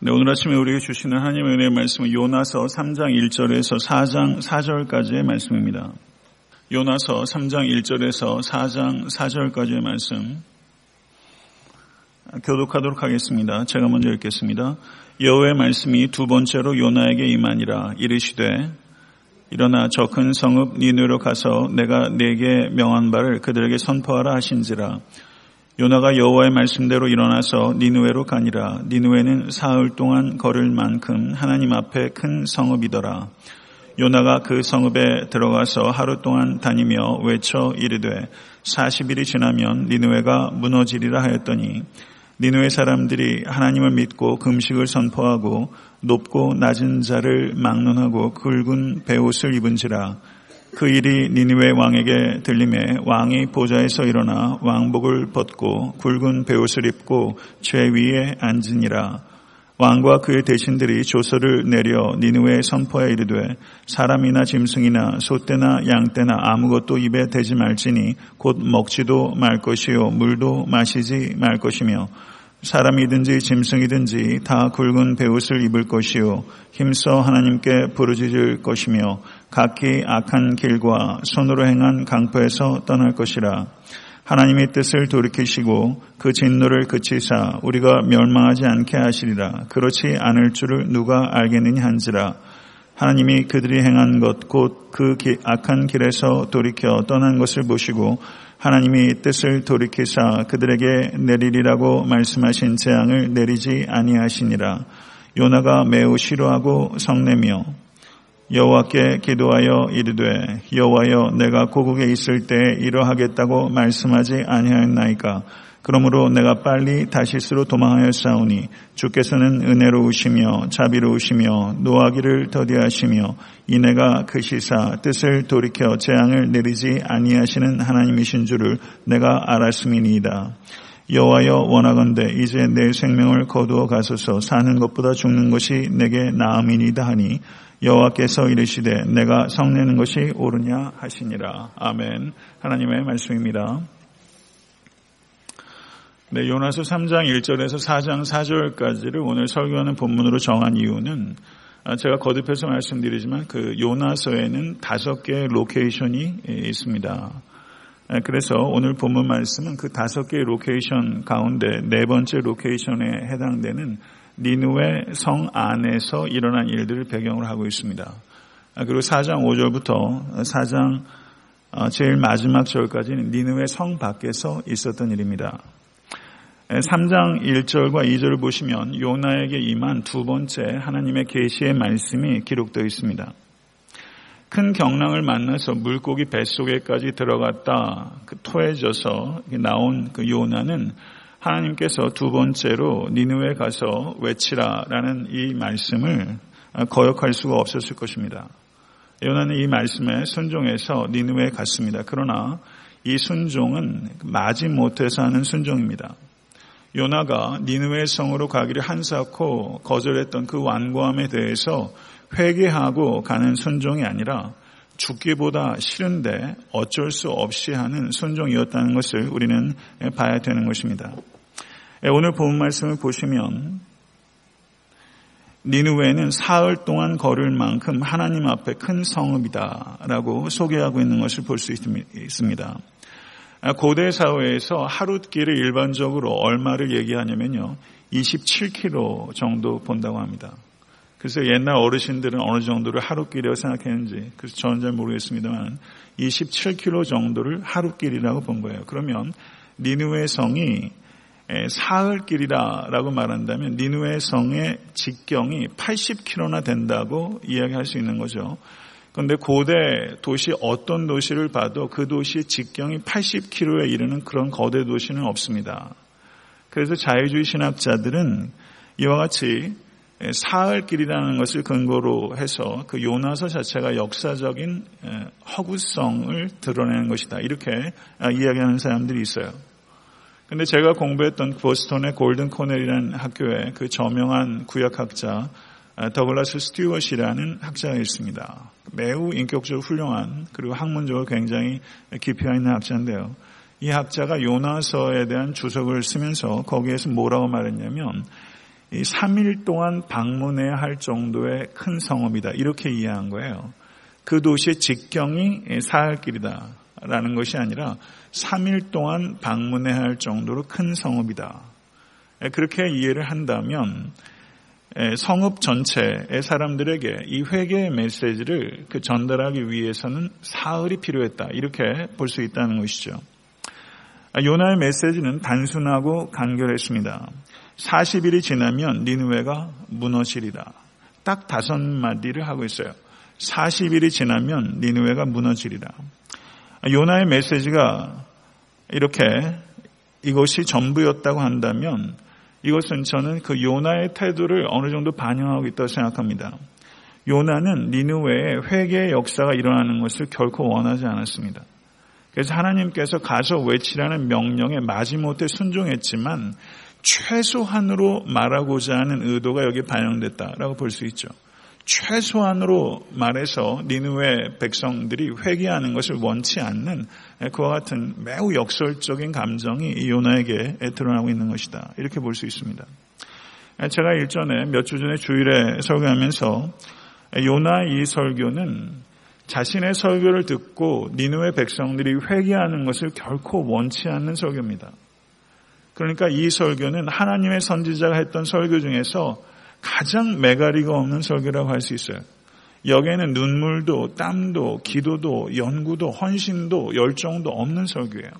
네, 오늘 아침에 우리에게 주시는 하나님의 은혜의 말씀은 요나서 3장 1절에서 4장 4절까지의 말씀입니다. 요나서 3장 1절에서 4장 4절까지의 말씀 교독하도록 하겠습니다. 제가 먼저 읽겠습니다. 여호의 말씀이 두 번째로 요나에게 임하니라 이르시되 일어나 저 큰 성읍 니누로 가서 내가 네게 명한 바를 그들에게 선포하라 하신지라 요나가 여호와의 말씀대로 일어나서 니누에로 가니라. 니누에는 사흘 동안 걸을 만큼 하나님 앞에 큰 성읍이더라. 요나가 그 성읍에 들어가서 하루 동안 다니며 외쳐 이르되 40일이 지나면 니누에가 무너지리라 하였더니 니누의 사람들이 하나님을 믿고 금식을 선포하고 높고 낮은 자를 막론하고 굵은 베옷을 입은지라 그 일이 니누의 왕에게 들림에 왕이 보좌에서 일어나 왕복을 벗고 굵은 베옷을 입고 죄 위에 앉으니라. 왕과 그의 대신들이 조서를 내려 니누에 선포해 이르되 사람이나 짐승이나 소떼나 양떼나 아무것도 입에 대지 말지니 곧 먹지도 말 것이요 물도 마시지 말 것이며 사람이든지 짐승이든지 다 굵은 베옷을 입을 것이요. 힘써 하나님께 부르짖을 것이며 각기 악한 길과 손으로 행한 강포에서 떠날 것이라. 하나님의 뜻을 돌이키시고 그 진노를 그치사 우리가 멸망하지 않게 하시리라. 그렇지 않을 줄을 누가 알겠느냐 한지라. 하나님이 그들이 행한 것 곧 그 악한 길에서 돌이켜 떠난 것을 보시고 하나님이 뜻을 돌이키사 그들에게 내리리라고 말씀하신 재앙을 내리지 아니하시니라. 요나가 매우 싫어하고 성내며 여호와께 기도하여 이르되 여호와여 내가 고국에 있을 때 이러하겠다고 말씀하지 아니하였나이까 그러므로 내가 빨리 다시스로 도망하였사오니 주께서는 은혜로우시며 자비로우시며 노하기를 더디하시며 이내가 그 시사 뜻을 돌이켜 재앙을 내리지 아니하시는 하나님이신 줄을 내가 알았음이니이다. 여호와여 원하건대 이제 내 생명을 거두어 가소서 사는 것보다 죽는 것이 내게 나음이니이다 하니 여호와께서 이르시되 내가 성내는 것이 옳으냐 하시니라. 아멘. 하나님의 말씀입니다. 네, 요나서 3장 1절에서 4장 4절까지를 오늘 설교하는 본문으로 정한 이유는 아, 제가 거듭해서 말씀드리지만 그 요나서에는 다섯 개의 location이 있습니다. 아, 그래서 오늘 본문 말씀은 그 다섯 개의 location 가운데 네 번째 location에 해당되는 니느웨 성 안에서 일어난 일들을 배경으로 하고 있습니다. 아, 그리고 4장 5절부터 4장 제일 마지막 절까지는 니누의 성 밖에서 있었던 일입니다. 3장 1절과 2절을 보시면 요나에게 임한 두 번째 하나님의 계시의 말씀이 기록되어 있습니다. 큰 경랑을 만나서 물고기 뱃속에까지 들어갔다 그 토해져서 나온 그 요나는 하나님께서 두 번째로 니누에 가서 외치라라는 이 말씀을 거역할 수가 없었을 것입니다. 요나는 이 말씀에 순종해서 니누에 갔습니다. 그러나 이 순종은 마지 못해서 하는 순종입니다. 요나가 니느웨 성으로 가기를 한사코 거절했던 그 완고함에 대해서 회개하고 가는 순종이 아니라 죽기보다 싫은데 어쩔 수 없이 하는 순종이었다는 것을 우리는 봐야 되는 것입니다. 예, 오늘 본 말씀을 보시면 니누웨는 사흘 동안 걸을 만큼 하나님 앞에 큰 성읍이다라고 소개하고 있는 것을 볼 수 있습니다. 아, 고대 사회에서 하룻길을 일반적으로 얼마를 얘기하냐면요. 27km 정도 본다고 합니다. 그래서 옛날 어르신들은 어느 정도를 하룻길이라고 생각했는지 그래서 저는 잘 모르겠습니다만 27km 정도를 하룻길이라고 본 거예요. 그러면 니누의 성이 사흘길이라고 말한다면 니누의 성의 직경이 80km나 된다고 이야기할 수 있는 거죠. 그런데 고대 도시 어떤 도시를 봐도 그 도시의 직경이 80km에 이르는 그런 거대 도시는 없습니다. 그래서 자유주의 신학자들은 이와 같이 사흘길이라는 것을 근거로 해서 그 요나서 자체가 역사적인 허구성을 드러내는 것이다. 이렇게 이야기하는 사람들이 있어요. 근데 제가 공부했던 보스턴의 골든 코넬이라는 학교의 그 저명한 구약학자 아, 더글라스 스튜어시라는 학자가 있습니다. 매우 인격적으로 훌륭한 그리고 학문적으로 굉장히 깊이가 있는 학자인데요. 이 학자가 요나서에 대한 주석을 쓰면서 거기에서 뭐라고 말했냐면 3일 동안 방문해야 할 정도의 큰 성읍이다. 이렇게 이해한 거예요. 그 도시의 직경이 사할 길이다. 라는 것이 아니라 3일 동안 방문해야 할 정도로 큰 성읍이다. 그렇게 이해를 한다면 성읍 전체의 사람들에게 이 회개의 메시지를 그 전달하기 위해서는 사흘이 필요했다. 이렇게 볼 수 있다는 것이죠. 요나의 메시지는 단순하고 간결했습니다. 40일이 지나면 니누웨가 무너지리라. 딱 다섯 마디를 하고 있어요. 40일이 지나면 니누웨가 무너지리라. 요나의 메시지가 이렇게 이것이 전부였다고 한다면 이것은 저는 그 요나의 태도를 어느 정도 반영하고 있다고 생각합니다. 요나는 니누웨의 회개의 역사가 일어나는 것을 결코 원하지 않았습니다. 그래서 하나님께서 가서 외치라는 명령에 마지못해 순종했지만 최소한으로 말하고자 하는 의도가 여기 반영됐다라고 볼 수 있죠. 최소한으로 말해서 니누의 백성들이 회개하는 것을 원치 않는 그와 같은 매우 역설적인 감정이 이 요나에게 드러나고 있는 것이다. 이렇게 볼 수 있습니다. 제가 일전에 몇 주 전에 주일에 설교하면서 요나 이 설교는 자신의 설교를 듣고 니누의 백성들이 회개하는 것을 결코 원치 않는 설교입니다. 그러니까 이 설교는 하나님의 선지자가 했던 설교 중에서 가장 매가리가 없는 설교라고 할 수 있어요. 여기에는 눈물도 땀도 기도도 연구도 헌신도 열정도 없는 설교예요.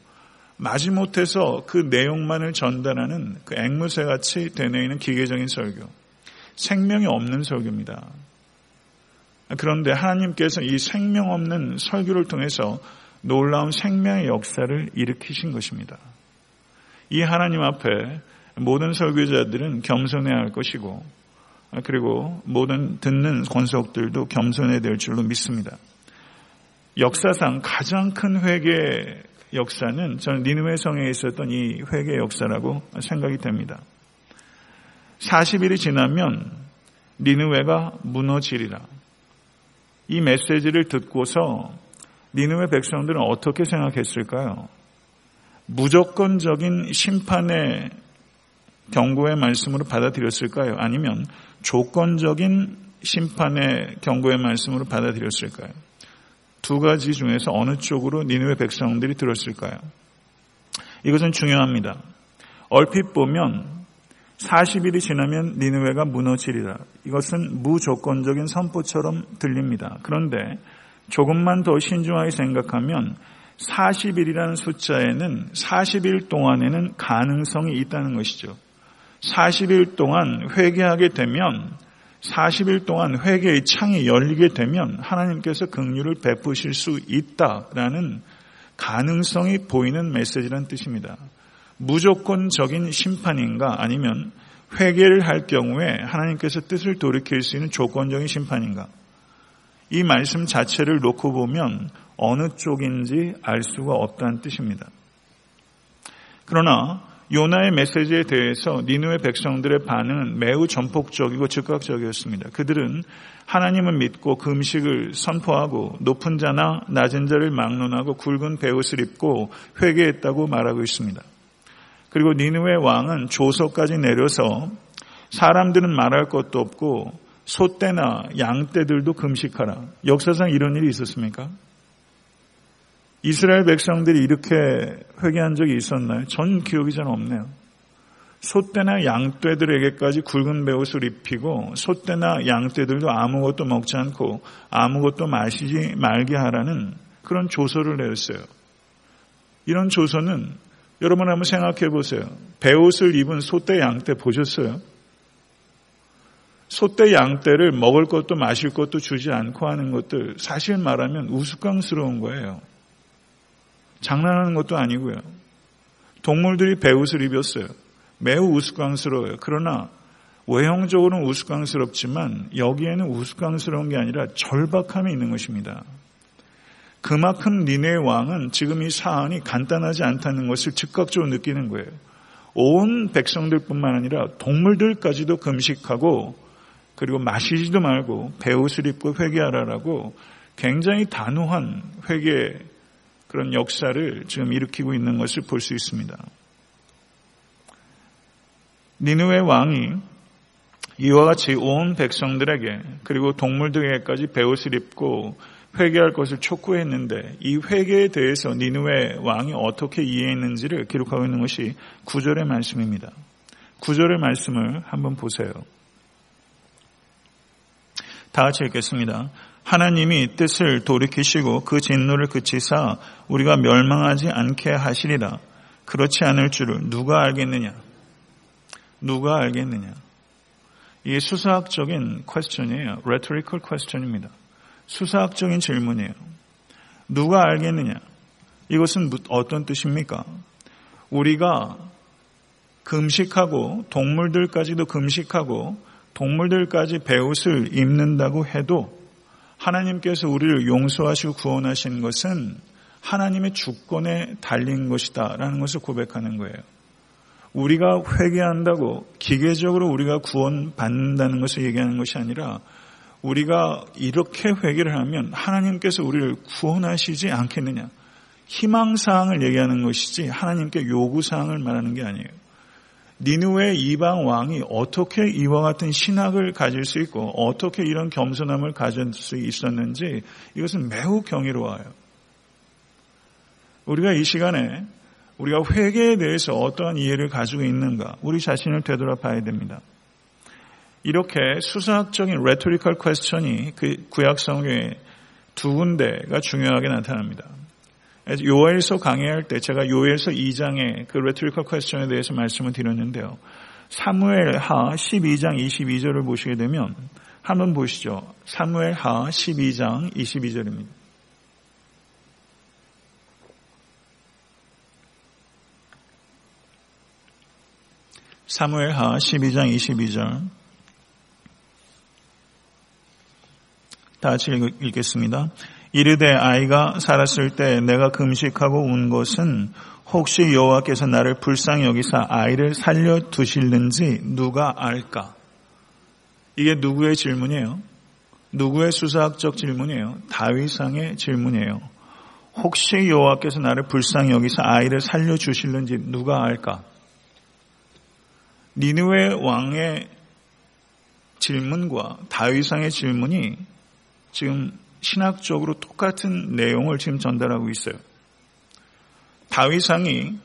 마지못해서 그 내용만을 전달하는 그 앵무새 같이 되뇌이는 기계적인 설교. 생명이 없는 설교입니다. 그런데 하나님께서 이 생명 없는 설교를 통해서 놀라운 생명의 역사를 일으키신 것입니다. 이 하나님 앞에 모든 설교자들은 겸손해야 할 것이고 그리고 모든 듣는 권속들도 겸손해야 될 줄로 믿습니다. 역사상 가장 큰 회개 역사는 저는 니누의 성에 있었던 이 회개 역사라고 생각이 됩니다. 40일이 지나면 니누웨가 무너지리라. 이 메시지를 듣고서 니누의 백성들은 어떻게 생각했을까요? 무조건적인 심판의 경고의 말씀으로 받아들였을까요? 아니면 조건적인 심판의 경고의 말씀으로 받아들였을까요? 두 가지 중에서 어느 쪽으로 니누의 백성들이 들었을까요? 이것은 중요합니다. 얼핏 보면 40일이 지나면 니누웨가 무너지리라. 이것은 무조건적인 선포처럼 들립니다. 그런데 조금만 더 신중하게 생각하면 40일이라는 숫자에는 40일 동안에는 가능성이 있다는 것이죠. 40일 동안 회개하게 되면 40일 동안 회개의 창이 열리게 되면 하나님께서 긍휼을 베푸실 수 있다라는 가능성이 보이는 메시지란 뜻입니다. 무조건적인 심판인가 아니면 회개를 할 경우에 하나님께서 뜻을 돌이킬 수 있는 조건적인 심판인가? 이 말씀 자체를 놓고 보면 어느 쪽인지 알 수가 없다는 뜻입니다. 그러나 요나의 메시지에 대해서 니누의 백성들의 반응은 매우 전폭적이고 즉각적이었습니다. 그들은 하나님을 믿고 금식을 선포하고 높은 자나 낮은 자를 막론하고 굵은 베옷을 입고 회개했다고 말하고 있습니다. 그리고 니누의 왕은 조서까지 내려서 사람들은 말할 것도 없고 소떼나 양떼들도 금식하라. 역사상 이런 일이 있었습니까? 이스라엘 백성들이 이렇게 회개한 적이 있었나요? 전 기억이 잘 없네요. 소떼나 양떼들에게까지 굵은 베옷을 입히고 소떼나 양떼들도 아무것도 먹지 않고 아무것도 마시지 말게 하라는 그런 조서를 내렸어요. 이런 조서는 여러분 한번 생각해 보세요. 베옷을 입은 소떼 양떼 보셨어요? 소떼 양떼를 먹을 것도 마실 것도 주지 않고 하는 것들 사실 말하면 우스꽝스러운 거예요. 장난하는 것도 아니고요. 동물들이 배옷을 입었어요. 매우 우스꽝스러워요. 그러나 외형적으로는 우스꽝스럽지만 여기에는 우스꽝스러운 게 아니라 절박함이 있는 것입니다. 그만큼 니네 왕은 지금 이 사안이 간단하지 않다는 것을 즉각적으로 느끼는 거예요. 온 백성들뿐만 아니라 동물들까지도 금식하고 그리고 마시지도 말고 배옷을 입고 회개하라라고 굉장히 단호한 회개 그런 역사를 지금 일으키고 있는 것을 볼 수 있습니다. 니누의 왕이 이와 같이 온 백성들에게 그리고 동물들에게까지 배옷을 입고 회개할 것을 촉구했는데 이 회개에 대해서 니누의 왕이 어떻게 이해했는지를 기록하고 있는 것이 구절의 말씀입니다. 구절의 말씀을 한번 보세요. 다 같이 읽겠습니다. 하나님이 뜻을 돌이키시고 그 진노를 그치사 우리가 멸망하지 않게 하시리라. 그렇지 않을 줄을 누가 알겠느냐? 누가 알겠느냐? 이게 수사학적인 퀘스천이에요. rhetorical question입니다. 수사학적인 질문이에요. 누가 알겠느냐? 이것은 어떤 뜻입니까? 우리가 금식하고 동물들까지도 금식하고 동물들까지 배옷을 입는다고 해도 하나님께서 우리를 용서하시고 구원하신 것은 하나님의 주권에 달린 것이다 라는 것을 고백하는 거예요. 우리가 회개한다고 기계적으로 우리가 구원받는다는 것을 얘기하는 것이 아니라 우리가 이렇게 회개를 하면 하나님께서 우리를 구원하시지 않겠느냐. 희망사항을 얘기하는 것이지 하나님께 요구사항을 말하는 게 아니에요. 니누의 이방 왕이 어떻게 이와 같은 신학을 가질 수 있고 어떻게 이런 겸손함을 가질 수 있었는지 이것은 매우 경이로워요. 우리가 이 시간에 우리가 회개에 대해서 어떠한 이해를 가지고 있는가 우리 자신을 되돌아봐야 됩니다. 이렇게 수사학적인 rhetorical question이 그 구약 성경에 두 군데가 중요하게 나타납니다. 요엘서 강의할 때 제가 요엘서 2장의 그 rhetorical question에 대해서 말씀을 드렸는데요. 사무엘 하 12장 22절을 보시게 되면 한번 보시죠. 사무엘 하 12장 22절입니다. 사무엘 하 12장 22절 다 같이 읽겠습니다. 이르되 아이가 살았을 때 내가 금식하고 운 것은 혹시 여호와께서 나를 불쌍히 여기사 아이를 살려 두실는지 누가 알까? 이게 누구의 질문이에요? 누구의 수사학적 질문이에요? 다윗상의 질문이에요. 혹시 여호와께서 나를 불쌍히 여기서 아이를 살려 주실는지 누가 알까? 니누의 왕의 질문과 다윗상의 질문이 지금 신학적으로 똑같은 내용을 지금 전달하고 있어요. 다윗상이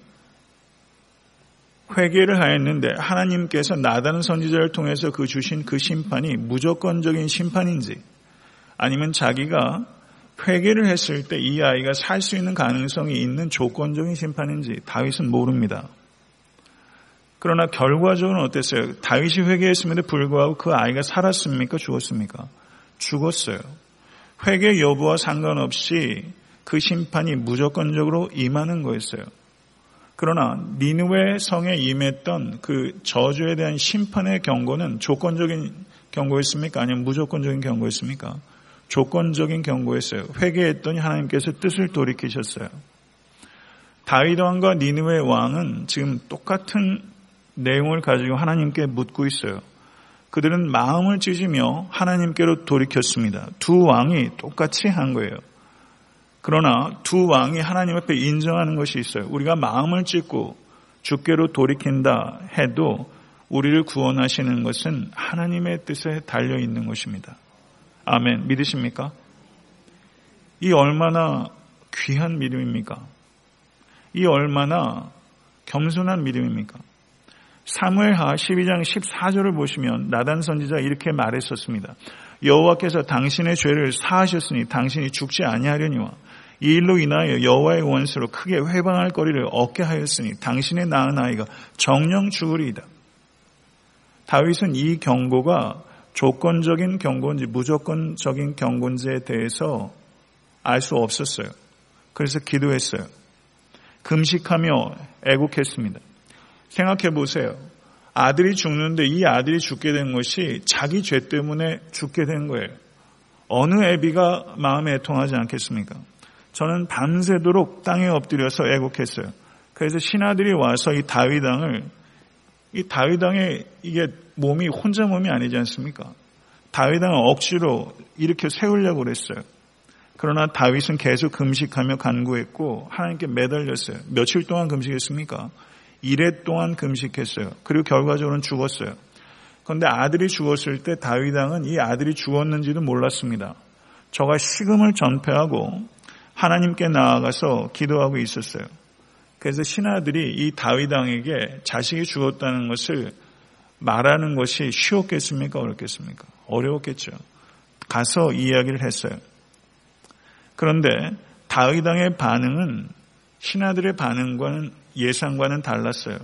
회개를 하였는데 하나님께서 나다는 선지자를 통해서 그 주신 그 심판이 무조건적인 심판인지 아니면 자기가 회개를 했을 때 이 아이가 살 수 있는 가능성이 있는 조건적인 심판인지 다윗은 모릅니다. 그러나 결과적으로 어땠어요? 다윗이 회개했음에도 불구하고 그 아이가 살았습니까? 죽었습니까? 죽었어요. 회개 여부와 상관없이 그 심판이 무조건적으로 임하는 거였어요. 그러나 니누의 성에 임했던 그 저주에 대한 심판의 경고는 조건적인 경고였습니까? 아니면 무조건적인 경고였습니까? 조건적인 경고였어요. 회개했더니 하나님께서 뜻을 돌이키셨어요. 다윗 왕과 니누의 왕은 지금 똑같은 내용을 가지고 하나님께 묻고 있어요. 그들은 마음을 찢으며 하나님께로 돌이켰습니다. 두 왕이 똑같이 한 거예요. 그러나 두 왕이 하나님 앞에 인정하는 것이 있어요. 우리가 마음을 찢고 주께로 돌이킨다 해도 우리를 구원하시는 것은 하나님의 뜻에 달려 있는 것입니다. 아멘. 믿으십니까? 이 얼마나 귀한 믿음입니까? 이 얼마나 겸손한 믿음입니까? 사무엘하 12장 14절을 보시면 나단 선지자 이렇게 말했었습니다. 여호와께서 당신의 죄를 사하셨으니 당신이 죽지 아니하려니와 이 일로 인하여 여호와의 원수로 크게 회방할 거리를 얻게 하였으니 당신의 낳은 아이가 정령 죽으리이다. 다윗은 이 경고가 조건적인 경고인지 무조건적인 경고인지에 대해서 알 수 없었어요. 그래서 기도했어요. 금식하며 애국했습니다. 생각해 보세요. 아들이 죽는데 이 아들이 죽게 된 것이 자기 죄 때문에 죽게 된 거예요. 어느 애비가 마음에 애통하지 않겠습니까? 저는 밤새도록 땅에 엎드려서 애곡했어요. 그래서 신하들이 와서 이 다윗왕을 이 다윗왕의 이게 몸이 혼자 몸이 아니지 않습니까? 다윗왕을 억지로 이렇게 세우려고 그랬어요. 그러나 다윗은 계속 금식하며 간구했고 하나님께 매달렸어요. 며칠 동안 금식했습니까? 1회 동안 금식했어요. 그리고 결과적으로는 죽었어요. 그런데 아들이 죽었을 때 다윗 왕은 이 아들이 죽었는지도 몰랐습니다. 저가 식음을 전폐하고 하나님께 나아가서 기도하고 있었어요. 그래서 신하들이 이 다윗 왕에게 자식이 죽었다는 것을 말하는 것이 쉬웠겠습니까? 어렵겠습니까? 어려웠겠죠. 가서 이야기를 했어요. 그런데 다윗 왕의 반응은 신하들의 반응과는 예상과는 달랐어요.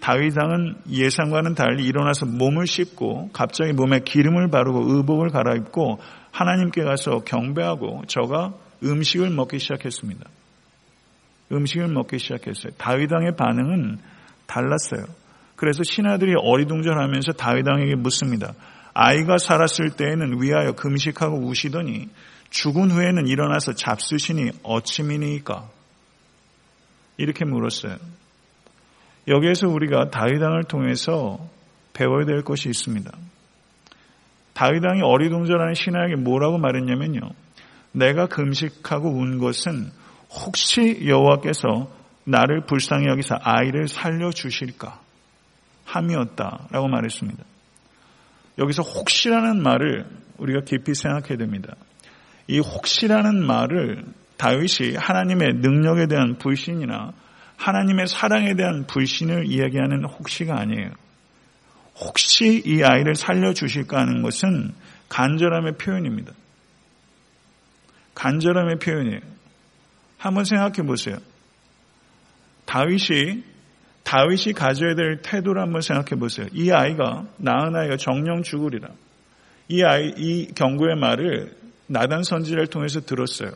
다윗 왕은 예상과는 달리 일어나서 몸을 씻고 갑자기 몸에 기름을 바르고 의복을 갈아입고 하나님께 가서 경배하고 저가 음식을 먹기 시작했습니다. 음식을 먹기 시작했어요. 다윗 왕의 반응은 달랐어요. 그래서 신하들이 어리둥절하면서 다윗 왕에게 묻습니다. 아이가 살았을 때에는 위하여 금식하고 우시더니 죽은 후에는 일어나서 잡수시니 어찌미니까? 이렇게 물었어요. 여기에서 우리가 다윗왕을 통해서 배워야 될 것이 있습니다. 다윗왕이 어리둥절하는 신하에게 뭐라고 말했냐면요. 내가 금식하고 운 것은 혹시 여호와께서 나를 불쌍히 여기서 아이를 살려 주실까 함이었다라고 말했습니다. 여기서 혹시라는 말을 우리가 깊이 생각해야 됩니다. 이 혹시라는 말을 다윗이 하나님의 능력에 대한 불신이나 하나님의 사랑에 대한 불신을 이야기하는 혹시가 아니에요. 혹시 이 아이를 살려주실까 하는 것은 간절함의 표현입니다. 간절함의 표현이에요. 한번 생각해 보세요. 다윗이 다윗이 가져야 될 태도를 한번 생각해 보세요. 이 아이가 낳은 아이가 정령 죽으리라. 이 아이 이 경고의 말을 나단 선지를 통해서 들었어요.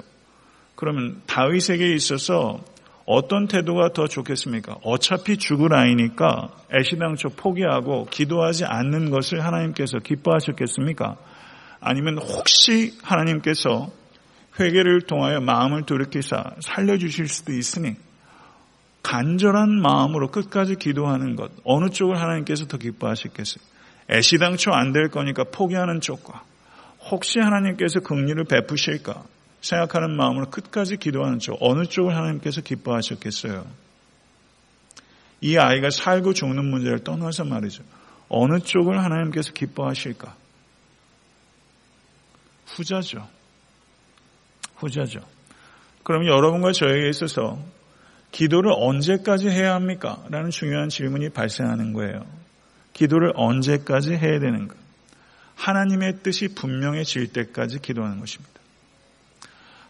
그러면 다윗에게 있어서 어떤 태도가 더 좋겠습니까? 어차피 죽을 아이니까 애시당초 포기하고 기도하지 않는 것을 하나님께서 기뻐하셨겠습니까? 아니면 혹시 하나님께서 회개를 통하여 마음을 돌이켜서 살려주실 수도 있으니 간절한 마음으로 끝까지 기도하는 것 어느 쪽을 하나님께서 더 기뻐하셨겠어요? 애시당초 안 될 거니까 포기하는 쪽과 혹시 하나님께서 긍휼을 베푸실까 생각하는 마음으로 끝까지 기도하는 쪽 어느 쪽을 하나님께서 기뻐하셨겠어요? 이 아이가 살고 죽는 문제를 떠나서 말이죠. 어느 쪽을 하나님께서 기뻐하실까? 후자죠. 후자죠. 그럼 여러분과 저에게 있어서 기도를 언제까지 해야 합니까? 라는 중요한 질문이 발생하는 거예요. 기도를 언제까지 해야 되는가? 하나님의 뜻이 분명해질 때까지 기도하는 것입니다.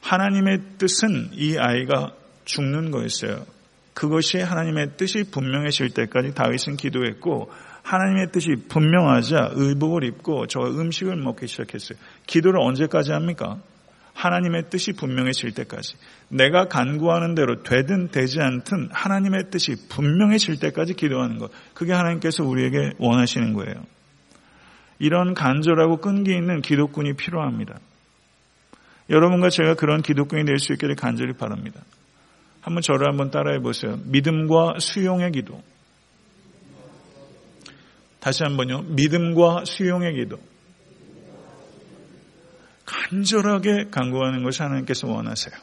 하나님의 뜻은 이 아이가 죽는 거였어요. 그것이 하나님의 뜻이 분명해질 때까지 다윗은 기도했고 하나님의 뜻이 분명하자 의복을 입고 저 음식을 먹기 시작했어요. 기도를 언제까지 합니까? 하나님의 뜻이 분명해질 때까지. 내가 간구하는 대로 되든 되지 않든 하나님의 뜻이 분명해질 때까지 기도하는 것. 그게 하나님께서 우리에게 원하시는 거예요. 이런 간절하고 끈기 있는 기도꾼이 필요합니다. 여러분과 제가 그런 기도꾼이 될 수 있기를 간절히 바랍니다. 한번 저를 한번 따라해 보세요. 믿음과 수용의 기도. 다시 한번요. 믿음과 수용의 기도. 간절하게 간구하는 것을 하나님께서 원하세요.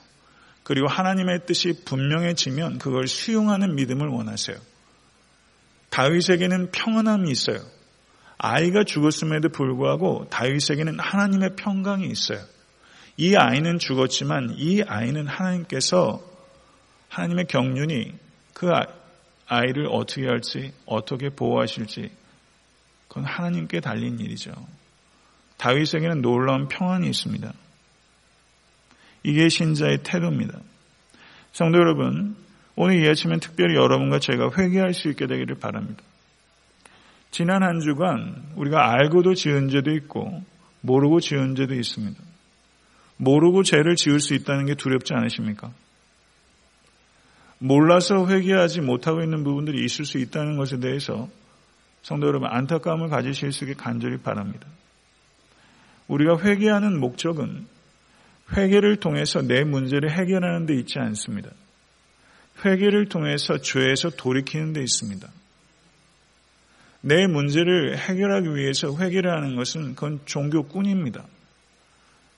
그리고 하나님의 뜻이 분명해지면 그걸 수용하는 믿음을 원하세요. 다윗에게는 평안함이 있어요. 아이가 죽었음에도 불구하고 다윗에게는 하나님의 평강이 있어요. 이 아이는 죽었지만 이 아이는 하나님께서 하나님의 경륜이 그 아, 아이를 어떻게 할지 어떻게 보호하실지 그건 하나님께 달린 일이죠. 다윗에게는 놀라운 평안이 있습니다. 이게 신자의 태도입니다. 성도 여러분, 오늘 이 아침엔 특별히 여러분과 제가 회개할 수 있게 되기를 바랍니다. 지난 한 주간 우리가 알고도 지은 죄도 있고 모르고 지은 죄도 있습니다. 모르고 죄를 지을 수 있다는 게 두렵지 않으십니까? 몰라서 회개하지 못하고 있는 부분들이 있을 수 있다는 것에 대해서 성도 여러분 안타까움을 가지실 수 있게 간절히 바랍니다. 우리가 회개하는 목적은 회개를 통해서 내 문제를 해결하는 데 있지 않습니다. 회개를 통해서 죄에서 돌이키는 데 있습니다. 내 문제를 해결하기 위해서 회개를 하는 것은 그건 종교꾼입니다.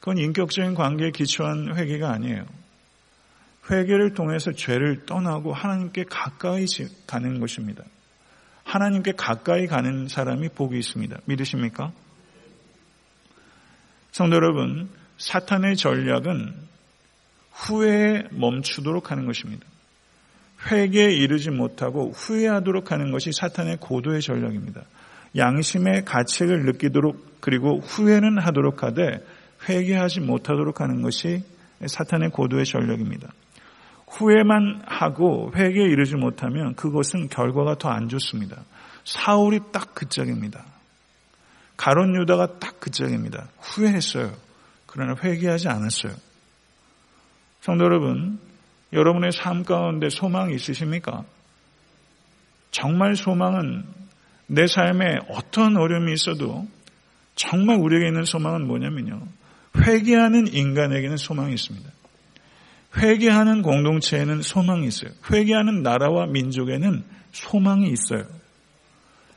그건 인격적인 관계에 기초한 회개가 아니에요. 회개를 통해서 죄를 떠나고 하나님께 가까이 가는 것입니다. 하나님께 가까이 가는 사람이 복이 있습니다. 믿으십니까? 성도 여러분, 사탄의 전략은 후회에 멈추도록 하는 것입니다. 회개에 이르지 못하고 후회하도록 하는 것이 사탄의 고도의 전략입니다. 양심의 가책을 느끼도록 그리고 후회는 하도록 하되 회개하지 못하도록 하는 것이 사탄의 고도의 전략입니다. 후회만 하고 회개에 이르지 못하면 그것은 결과가 더 안 좋습니다. 사울이 딱 그 짝입니다. 가론 유다가 딱 그 짝입니다. 후회했어요. 그러나 회개하지 않았어요. 성도 여러분, 여러분의 삶 가운데 소망이 있으십니까? 정말 소망은 내 삶에 어떤 어려움이 있어도 정말 우리에게 있는 소망은 뭐냐면요. 회개하는 인간에게는 소망이 있습니다. 회개하는 공동체에는 소망이 있어요. 회개하는 나라와 민족에는 소망이 있어요.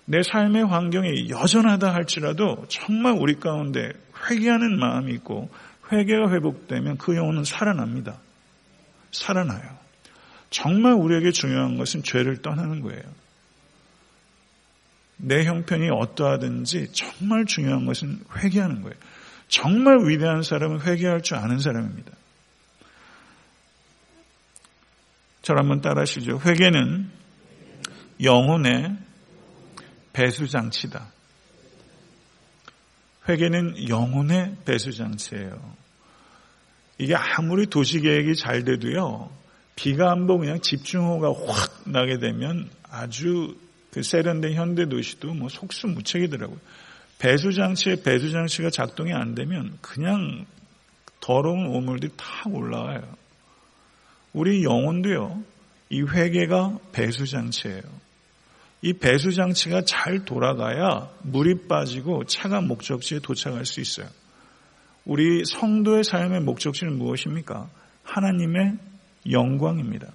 내 삶의 환경이 여전하다 할지라도 정말 우리 가운데 회개하는 마음이 있고 회개가 회복되면 그 영혼은 살아납니다. 살아나요. 정말 우리에게 중요한 것은 죄를 떠나는 거예요. 내 형편이 어떠하든지 정말 중요한 것은 회개하는 거예요. 정말 위대한 사람은 회개할 줄 아는 사람입니다. 저를 한번 따라 하시죠. 회개는 영혼의 배수장치다. 회개는 영혼의 배수장치예요. 이게 아무리 도시계획이 잘 돼도요, 비가 한번 그냥 집중호우가 확 나게 되면 아주 그 세련된 현대 도시도 뭐 속수무책이더라고요. 배수장치에 배수장치가 작동이 안 되면 그냥 더러운 오물들이 다 올라와요. 우리 영혼도요, 이 회개가 배수장치예요. 이 배수장치가 잘 돌아가야 물이 빠지고 차가 목적지에 도착할 수 있어요. 우리 성도의 삶의 목적지는 무엇입니까? 하나님의 영광입니다.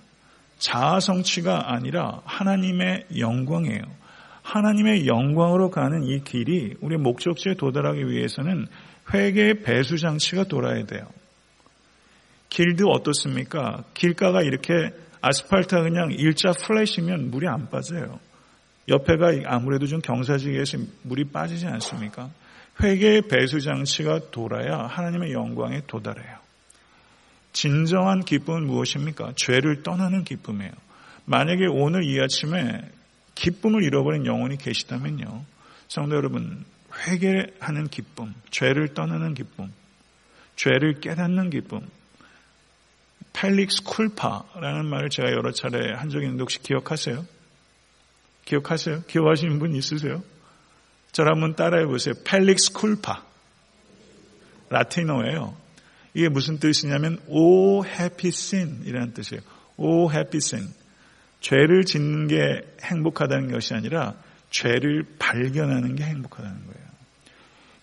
자아 성취가 아니라 하나님의 영광이에요. 하나님의 영광으로 가는 이 길이 우리 목적지에 도달하기 위해서는 회개의 배수 장치가 돌아야 돼요. 길도 어떻습니까? 길가가 이렇게 아스팔트가 그냥 일자 플래시면 물이 안 빠져요. 옆에가 아무래도 좀 경사지기에서 물이 빠지지 않습니까? 회개의 배수 장치가 돌아야 하나님의 영광에 도달해요. 진정한 기쁨은 무엇입니까? 죄를 떠나는 기쁨이에요. 만약에 오늘 이 아침에 기쁨을 잃어버린 영혼이 계시다면요. 성도 여러분, 회개하는 기쁨, 죄를 떠나는 기쁨, 죄를 깨닫는 기쁨, 펠릭스 쿨파라는 말을 제가 여러 차례 한 적이 있는데 혹시 기억하세요? 기억하세요? 기억하시는 분 있으세요? 저를 한번 따라해 보세요. 펠릭스 쿨파. 라틴어예요. 이게 무슨 뜻이냐면 오 해피 신 이라는 뜻이에요. 오 해피 신. 죄를 짓는 게 행복하다는 것이 아니라 죄를 발견하는 게 행복하다는 거예요.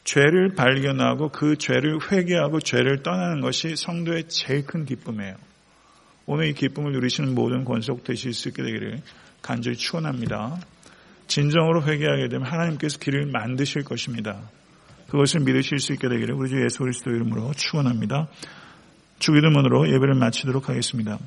죄를 발견하고 그 죄를 회개하고 죄를 떠나는 것이 성도의 제일 큰 기쁨이에요. 오늘 이 기쁨을 누리시는 모든 권속 되실 수 있게 되기를 간절히 축원합니다. 진정으로 회개하게 되면 하나님께서 길을 만드실 것입니다. 그것을 믿으실 수 있게 되기를 우리 주 예수 그리스도 이름으로 축원합니다. 주기도문으로 예배를 마치도록 하겠습니다.